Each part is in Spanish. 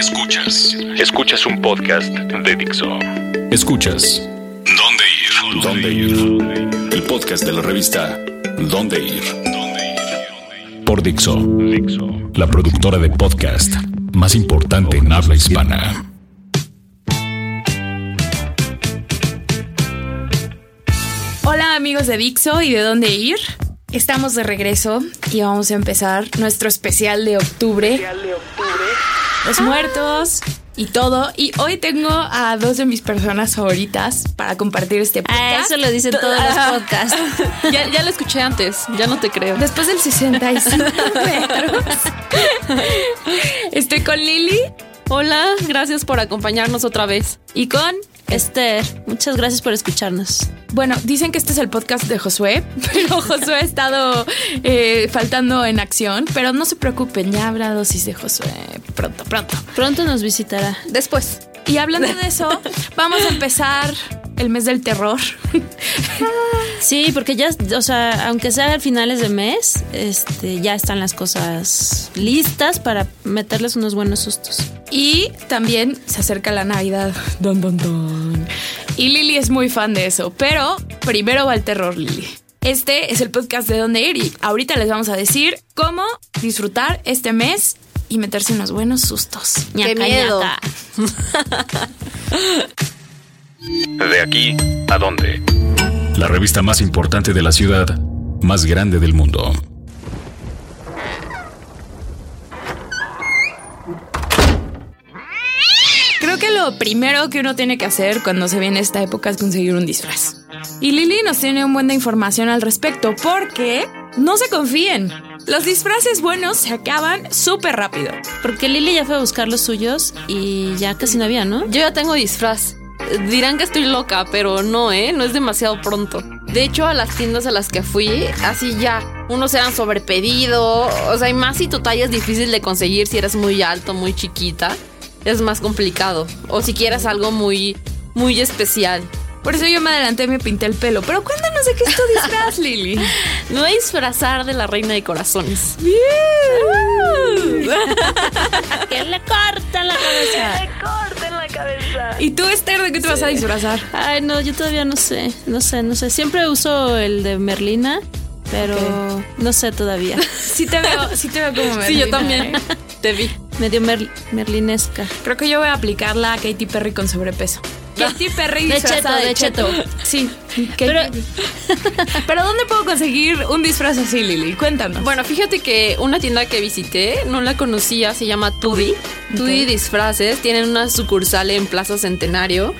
Escuchas. Escuchas un podcast de Dixo. Escuchas. ¿Dónde ir? ¿Dónde ir? El podcast de la revista ¿Dónde ir? Por Dixo. La productora de podcast más importante en habla hispana. Hola amigos de Dixo y de dónde ir. Estamos de regreso y vamos a empezar nuestro especial de octubre. Los muertos y todo. Y hoy tengo a dos de mis personas favoritas para compartir este podcast. Ah, eso lo dicen todos los podcasts. Ya, ya lo escuché antes, ya no te creo. Después del 65 metros. Estoy con Lili Hola, gracias por acompañarnos otra vez. y con Esther, muchas gracias por escucharnos. Bueno, dicen que este es el podcast de Josué, pero Josué ha estado eh, faltando en acción. Pero no se preocupen, ya habrá dosis de Josué pronto, pronto. Pronto nos visitará. Después. Y hablando de eso, vamos a empezar el mes del terror. Sí, porque ya, o sea, aunque sea a finales de mes, este, ya están las cosas listas para meterles unos buenos sustos. Y también se acerca la Navidad. Don, don, don. Y Lili es muy fan de eso. Pero primero va el terror, Lili. Este es el podcast de Dónde Ir y ahorita les vamos a decir cómo disfrutar este mes y meterse unos buenos sustos. Ñaca, miedo! ñaca. De aquí a dónde. La revista más importante de la ciudad, más grande del mundo. Creo que lo primero que uno tiene que hacer cuando se viene esta época es conseguir un disfraz. Y Lili nos tiene un buen de información al respecto porque no se confíen. Los disfraces buenos se acaban súper rápido. Porque Lili ya fue a buscar los suyos y ya casi no había, ¿no? Yo ya tengo disfraz. Dirán que estoy loca, pero no, ¿eh? No es demasiado pronto. De hecho, a las tiendas a las que fui, así ya, unos eran sobrepedido. O sea, y más si tu talla es difícil de conseguir si eres muy alto, muy chiquita. Es más complicado. O si quieres algo muy, muy especial. Por eso yo me adelanté y me pinté el pelo. Pero cuéntanos de qué es tu disfraz, Lili. Me voy a disfrazar de la reina de corazones. Que le cortan la cabeza. ¿Y tú, Esther, de qué te vas a disfrazar? Ay, no, yo todavía no sé, no sé, no sé. Siempre uso el de Merlina, pero no sé todavía. Sí te veo, sí te veo como Sí, yo Merlina, también. ¿eh? Te vi. Medio mer- merlinesca. Creo que yo voy a aplicarla a Katy Perry con sobrepeso. Katy Perry De cheto, de cheto. Sí. Pero- Pero, pero ¿dónde puedo conseguir un disfraz así, Lili? Cuéntanos. Bueno, fíjate que una tienda que visité, no la conocía, se llama Tudi. Tudi Disfraces, tienen una sucursal en Plaza Centenario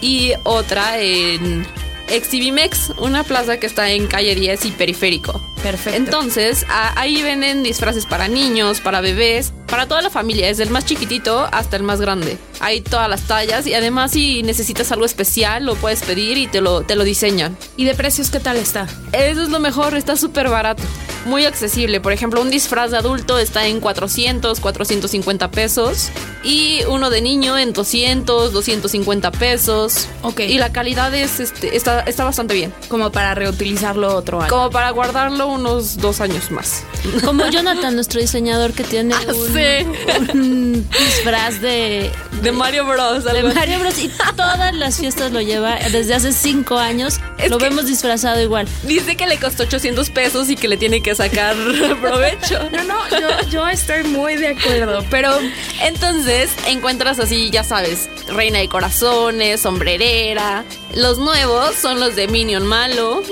y otra en Exhibimex, una plaza que está en calle 10 y periférico. Perfecto. Entonces, a- ahí venden disfraces para niños, para bebés, para toda la familia, desde el más chiquitito hasta el más grande. Hay todas las tallas y además si necesitas algo especial lo puedes pedir y te lo, te lo diseñan. ¿Y de precios qué tal está? Eso es lo mejor, está súper barato. Muy accesible. Por ejemplo, un disfraz de adulto está en 400, 450 pesos. Y uno de niño en 200, 250 pesos. Ok. Y la calidad es, este, está, está bastante bien. Como para reutilizarlo otro año. Como para guardarlo unos dos años más. Como Jonathan, nuestro diseñador que tiene Ah, un, sí. un disfraz de, De Mario Bros. de algo así. Mario Bros. Y todas las fiestas lo lleva desde hace cinco años. Es lo vemos disfrazado igual. Dice que le costó 800 pesos y que le tiene que sacar provecho. No, no, yo, yo estoy muy de acuerdo, pero Entonces encuentras así, ya sabes, reina de corazones, sombrerera. Los nuevos son los de Minion Malo.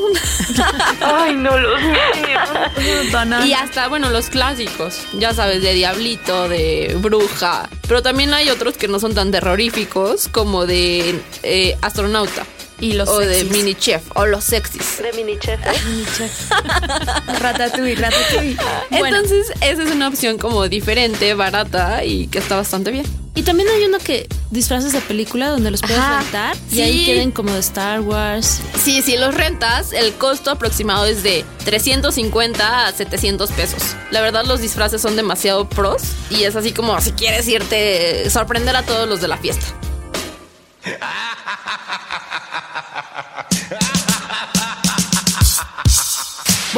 Ay, no los míos. y hasta, bueno, los clásicos. Ya sabes, de Diablito, de Bruja. Pero también hay otros que no son tan terroríficos, como de eh, Astronauta. Y los o de. Mini Chef. O los sexys. Ratatouille, ratatouille. Bueno, Entonces, esa es una opción como diferente, barata y que está bastante bien. Y también hay uno que disfraces de película donde los puedes Ajá, rentar y sí. ahí tienen como de Star Wars. Sí, si los rentas, el costo aproximado es de 350 a 700 pesos. La verdad, los disfraces son demasiado pros y es así como si quieres irte, sorprender a todos los de la fiesta.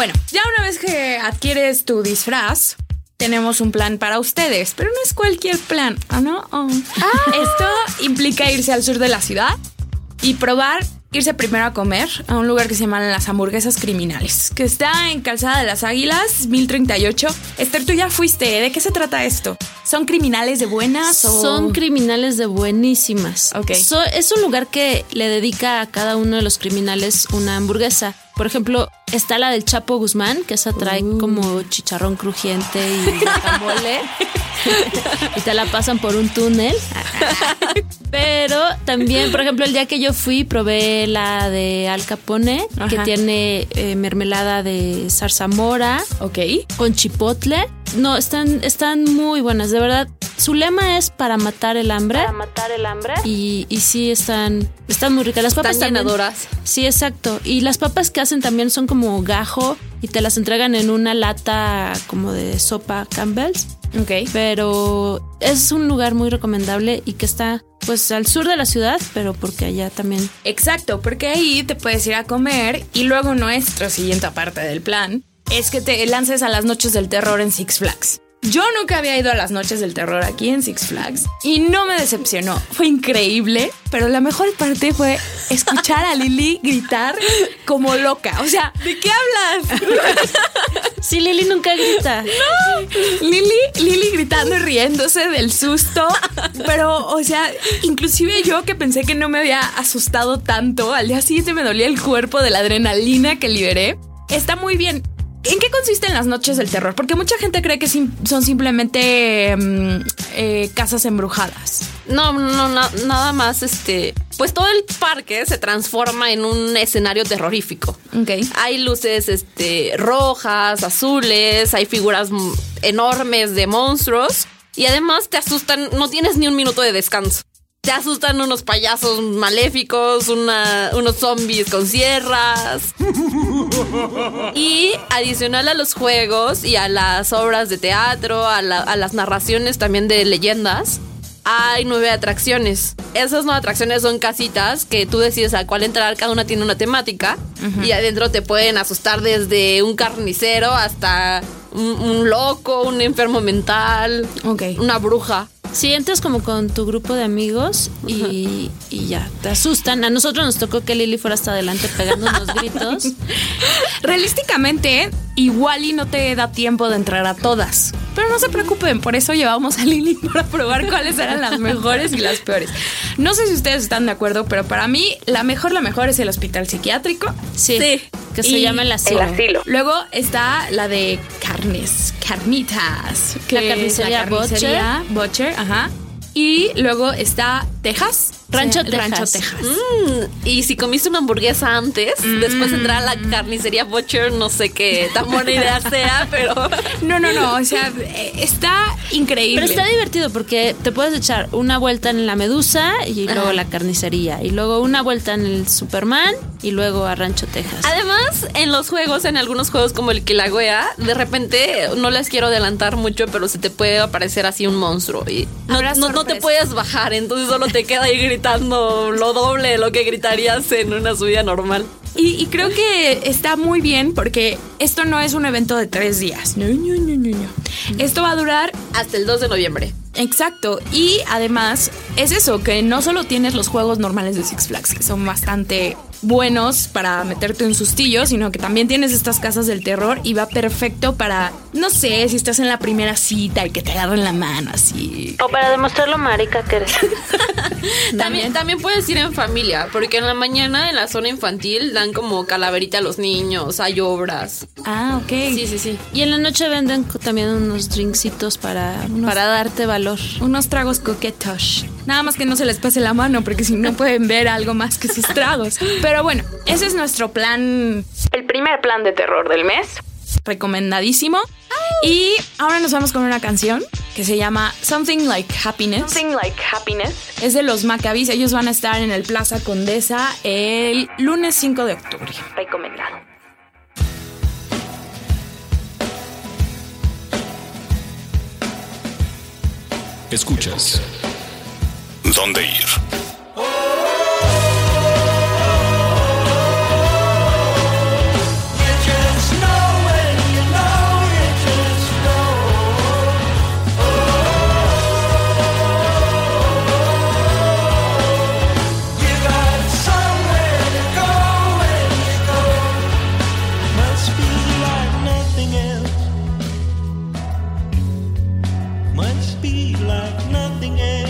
Bueno, ya una vez que adquieres tu disfraz, tenemos un plan para ustedes, pero no es cualquier plan, ¿ah, ¿no? Oh. Esto implica irse al sur de la ciudad y probar irse primero a comer a un lugar que se llama Las Hamburguesas Criminales, que está en Calzada de las Águilas, 1038. Esther, tú ya fuiste. ¿de qué se trata esto? ¿Son criminales de buenas o...? Son criminales de buenísimas. Ok. So- es un lugar que le dedica a cada uno de los criminales una hamburguesa. Por ejemplo, está la del Chapo Guzmán, que esa trae Uh. como chicharrón crujiente y guacamole. y te la pasan por un túnel. Pero también, por ejemplo, el día que yo fui, probé la de Al Capone, que tiene eh, mermelada de zarzamora Ok. con chipotle. No, están, están muy buenas, de verdad. Su lema es para matar el hambre. Para matar el hambre. Y, y sí, están, están muy ricas. Las papas Están llenadoras. Sí, exacto. Y las papas que hacen también son como gajo y te las entregan en una lata como de sopa Campbell's. Ok. Pero es un lugar muy recomendable y que está pues al sur de la ciudad, pero porque allá también Exacto, porque ahí te puedes ir a comer y luego nuestro siguiente parte del plan es que te lances a las noches del terror en Six Flags. Yo nunca había ido a las noches del terror aquí en Six Flags y no me decepcionó. Fue increíble, pero la mejor parte fue escuchar a Lily gritar como loca. O sea, ¿de qué hablas? Sí, Lili nunca grita. Lily, Lily gritando y riéndose del susto. Pero, o sea, inclusive yo que pensé que no me había asustado tanto, al día siguiente me dolía el cuerpo de la adrenalina que liberé. Está muy bien. ¿En qué consisten las noches del terror? Porque mucha gente cree que sim- son simplemente mm, eh, casas embrujadas. No, no, na- nada más, este, pues todo el parque se transforma en un escenario terrorífico. Ok. Hay luces, este, rojas, azules, hay figuras mm, enormes de monstruos y además te asustan, no tienes ni un minuto de descanso. Te asustan unos payasos maléficos, una- unos zombies con sierras. Y adicional a los juegos y a las obras de teatro, a, la- a las narraciones también de leyendas, hay nueve atracciones. Esas nueve atracciones son casitas que tú decides a cuál entrar, cada una tiene una temática y adentro te pueden asustar desde un carnicero hasta un, un loco, un enfermo mental, una bruja. Sí, entras como con tu grupo de amigos y, y ya, te asustan. A nosotros nos tocó que Lili fuera hasta adelante pegando unos gritos. Realísticamente, igual y no te da tiempo de entrar a todas. Pero no se preocupen, por eso llevamos a Lili para probar cuáles eran las mejores y las peores. No sé si ustedes están de acuerdo, pero para mí la mejor, la mejor es el hospital psiquiátrico. Sí, Sí. que se Y llama el asilo. Luego está la de carnes, carnitas. La carnicería Butcher. Butcher, ajá. Y luego está Texas. Rancho Sí, Texas. Rancho Texas. Mm, y si comiste una hamburguesa antes, después entrar a la carnicería Butcher, no sé qué tan buena idea sea, pero No, no, no. O sea, eh, está increíble. Pero está divertido porque te puedes echar una vuelta en la Medusa y luego la carnicería. Y luego una vuelta en el Superman y luego a Rancho Texas. Además, en los juegos, en algunos juegos como el Kilauea, de repente, no les quiero adelantar mucho, pero se te puede aparecer así un monstruo y no, Habrá no- no te puedes bajar, entonces solo te queda ahí gritando lo doble de lo que gritarías en una subida normal. Y, y creo que está muy bien porque esto no es un evento de tres días. No, no, no, no, no. Esto va a durar Hasta el 2 de noviembre. Exacto. Y además es eso, que no solo tienes los juegos normales de Six Flags, que son bastante buenos para meterte un sustillo, sino que también tienes estas casas del terror y va perfecto para, no sé, si estás en la primera cita y que te agarren la mano así. O para demostrar lo marica que eres. También, también puedes ir en familia, porque en la mañana en la zona infantil dan como calaverita a los niños, hay obras. Ah, ok. Sí, sí, sí. Y en la noche venden también unos drinksitos para, para darte valor. Unos tragos coquetos. Nada más que no se les pase la mano, porque si no pueden ver algo más que sus tragos. Pero bueno, ese es nuestro plan. El primer plan de terror del mes. Recomendadísimo. Y ahora nos vamos con una canción que se llama Something Like Happiness. Something Like Happiness. Es de los Maccabees. Ellos van a estar en el Plaza Condesa el lunes 5 de octubre. Recomendado. Escuchas. ¿Dónde ir? like nothing else.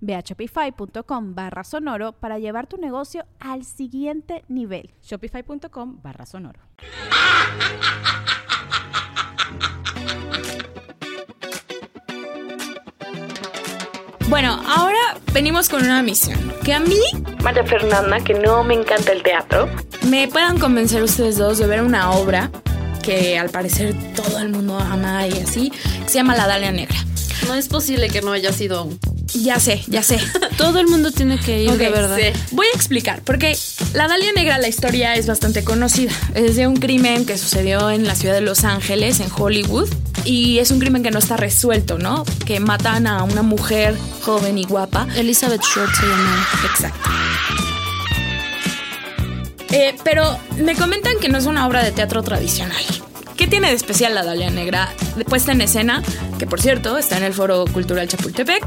Ve a shopify.com barra sonoro para llevar tu negocio al siguiente nivel. Shopify.com barra sonoro. Bueno, ahora venimos con una misión. Que a mí, María Fernanda, que no me encanta el teatro, me puedan convencer ustedes dos de ver una obra que al parecer todo el mundo ama y así, que se llama La Dalia Negra. No es posible que no haya sido ya sé, ya sé. Todo el mundo tiene que ir, de verdad. Voy a explicar, porque la Dalia Negra, la historia es bastante conocida. Es de un crimen que sucedió en la ciudad de Los Ángeles, en Hollywood. Y es un crimen que no está resuelto, ¿no? Que matan a una mujer joven y guapa. Elizabeth Short se llama. Exacto. Eh, pero me comentan que no es una obra de teatro tradicional. ¿Qué tiene de especial la Dalia Negra? Puesta en escena, que por cierto está en el Foro Cultural Chapultepec,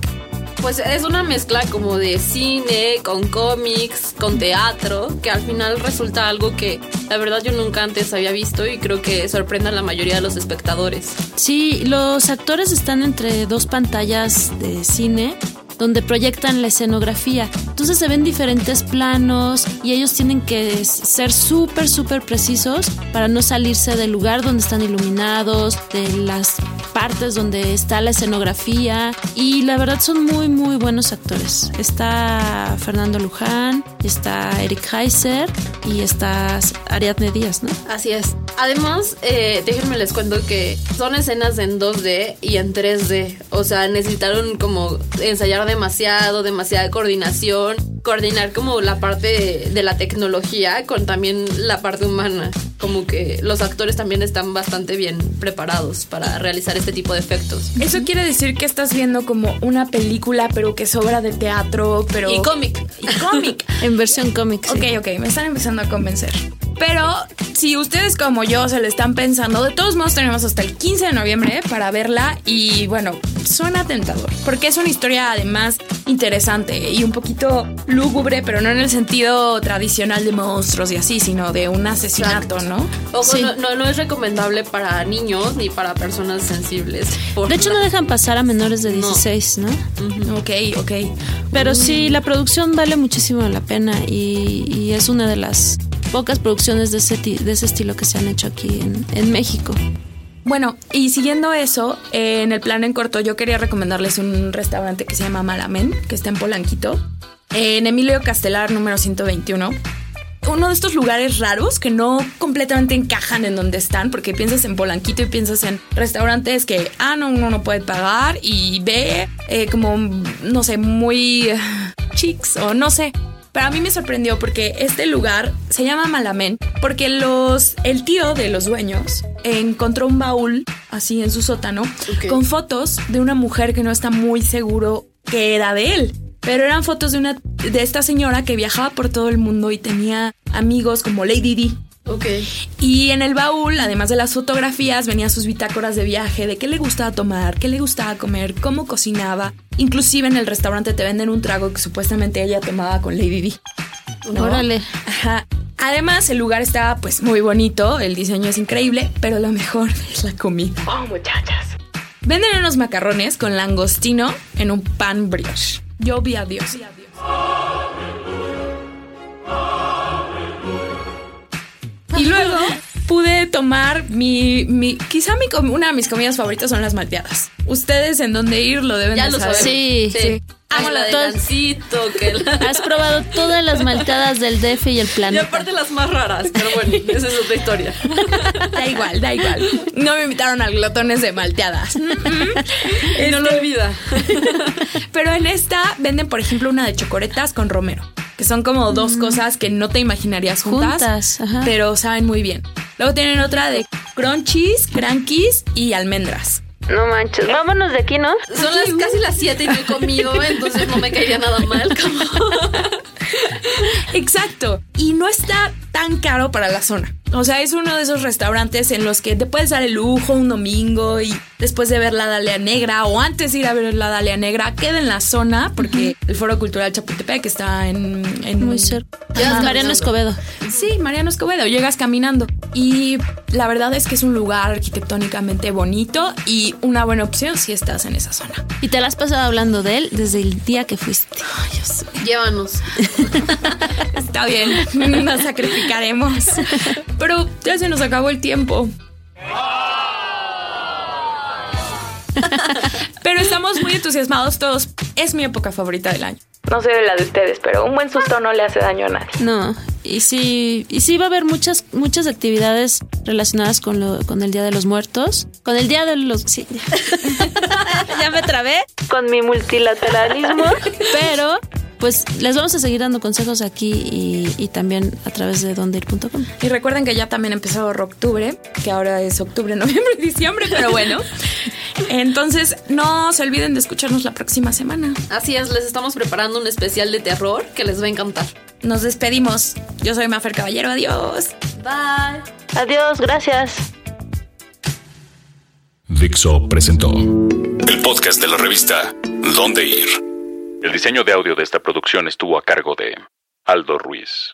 pues es una mezcla como de cine, con cómics, con teatro, que al final resulta algo que la verdad yo nunca antes había visto y creo que sorprende a la mayoría de los espectadores. Sí, los actores están entre dos pantallas de cine donde proyectan la escenografía. Entonces se ven diferentes planos y ellos tienen que ser súper, súper precisos para no salirse del lugar donde están iluminados, de las partes donde está la escenografía y la verdad son muy muy buenos actores. Está Fernando Luján, está Eric Heiser y está Ariadne Díaz, ¿no? Así es. Además, eh, déjenme les cuento que son escenas en 2D y en 3D. O sea, necesitaron como ensayar demasiado, demasiada coordinación, coordinar como la parte de, de la tecnología con también la parte humana. Como que los actores también están bastante bien preparados para realizar este tipo de efectos. Eso quiere decir que estás viendo como una película, pero que sobra de teatro, pero... Y cómic. Y cómic. En versión cómic. sí. Ok, ok, me están empezando a convencer. Pero si ustedes como yo se le están pensando, de todos modos tenemos hasta el 15 de noviembre para verla y bueno, suena tentador, porque es una historia además interesante y un poquito lúgubre, pero no en el sentido tradicional de monstruos y así, sino de un asesinato, ¿no? Ojo, Sí. no, no, no es recomendable para niños ni para personas sensibles. De hecho, no dejan pasar a menores de 16, ¿no? Ok, ok. Pero sí, la producción vale muchísimo la pena y, y es una de las pocas producciones de ese, de ese estilo que se han hecho aquí en, en México. Bueno, y siguiendo eso, eh, en el plan en corto, yo quería recomendarles un restaurante que se llama Malamen, que está en Polanquito, en Emilio Castelar, número 121. Uno de estos lugares raros que no completamente encajan en donde están, porque piensas en Polanquito y piensas en restaurantes que, ah, no, uno no puede pagar y ve eh, como, no sé, muy eh, chics o no sé. Pero a mí me sorprendió porque este lugar se llama Malamen porque los el tío de los dueños encontró un baúl así en su sótano con fotos de una mujer que no está muy seguro que era de él. Pero eran fotos de una de esta señora que viajaba por todo el mundo y tenía amigos como Lady Di. Ok. Y en el baúl, además de las fotografías, venían sus bitácoras de viaje, de qué le gustaba tomar, qué le gustaba comer, cómo cocinaba. Inclusive en el restaurante te venden un trago que supuestamente ella tomaba con Lady Di. ¿no? Órale. Ajá. Además, el lugar está pues muy bonito, el diseño es increíble, pero lo mejor es la comida. Oh, muchachas. Venden unos macarrones con langostino en un pan brioche. Yo vi a Dios. Y luego pude tomar mi, mi quizá mi, una de mis comidas favoritas son las malteadas. Ustedes en dónde ir lo deben Ya de lo saber. Sí, sí. Amo la de Todas- Gansito, que la- Has probado todas las malteadas del DF y el Y planeta. aparte las más raras, pero bueno, esa es otra historia. Da igual, da igual. No me invitaron al glotones de malteadas. Y no lo Este, olvida. Pero en esta venden, por ejemplo, una de chocoretas con romero, que son como dos cosas que no te imaginarías juntas, Juntas, pero saben muy bien. Luego tienen otra de crunchies, crankies y almendras. No manches. Vámonos de aquí, ¿no? Son las casi las 7 y no he comido, entonces no me caería nada mal. como- Exacto. Y no está tan caro para la zona. O sea, es uno de esos restaurantes en los que te puedes dar el lujo un domingo y después de ver la Dalia Negra o antes de ir a ver la Dalia Negra, queda en la zona porque el Foro Cultural Chapultepec está en... en Muy cerca. Mariano Escobedo. Sí, Mariano Escobedo, llegas caminando. Y la verdad es que es un lugar arquitectónicamente bonito y una buena opción si estás en esa zona. Y te la has pasado hablando de él desde el día que fuiste. Llévanos. Está bien, nos sacrificaremos. Pero ya se nos acabó el tiempo. Pero estamos muy entusiasmados todos. Es mi época favorita del año. No sé de la de ustedes, pero un buen susto no le hace daño a nadie. No, y sí, y sí va a haber muchas, muchas actividades relacionadas con, lo, con el Día de los Muertos. Con el Día de los... Sí. ya me trabé. Con mi multilateralismo. Pero, pues, les vamos a seguir dando consejos aquí y, y también a través de dondeir.com. Y recuerden que ya también empezó octubre, que ahora es octubre, noviembre y diciembre, pero bueno. Entonces, no se olviden de escucharnos la próxima semana. Así es, les estamos preparando un especial de terror que les va a encantar. Nos despedimos. Yo soy Mafer Caballero. Adiós. Bye. Adiós, gracias. Dixo presentó el podcast de la revista Dónde Ir. El diseño de audio de esta producción estuvo a cargo de Aldo Ruiz.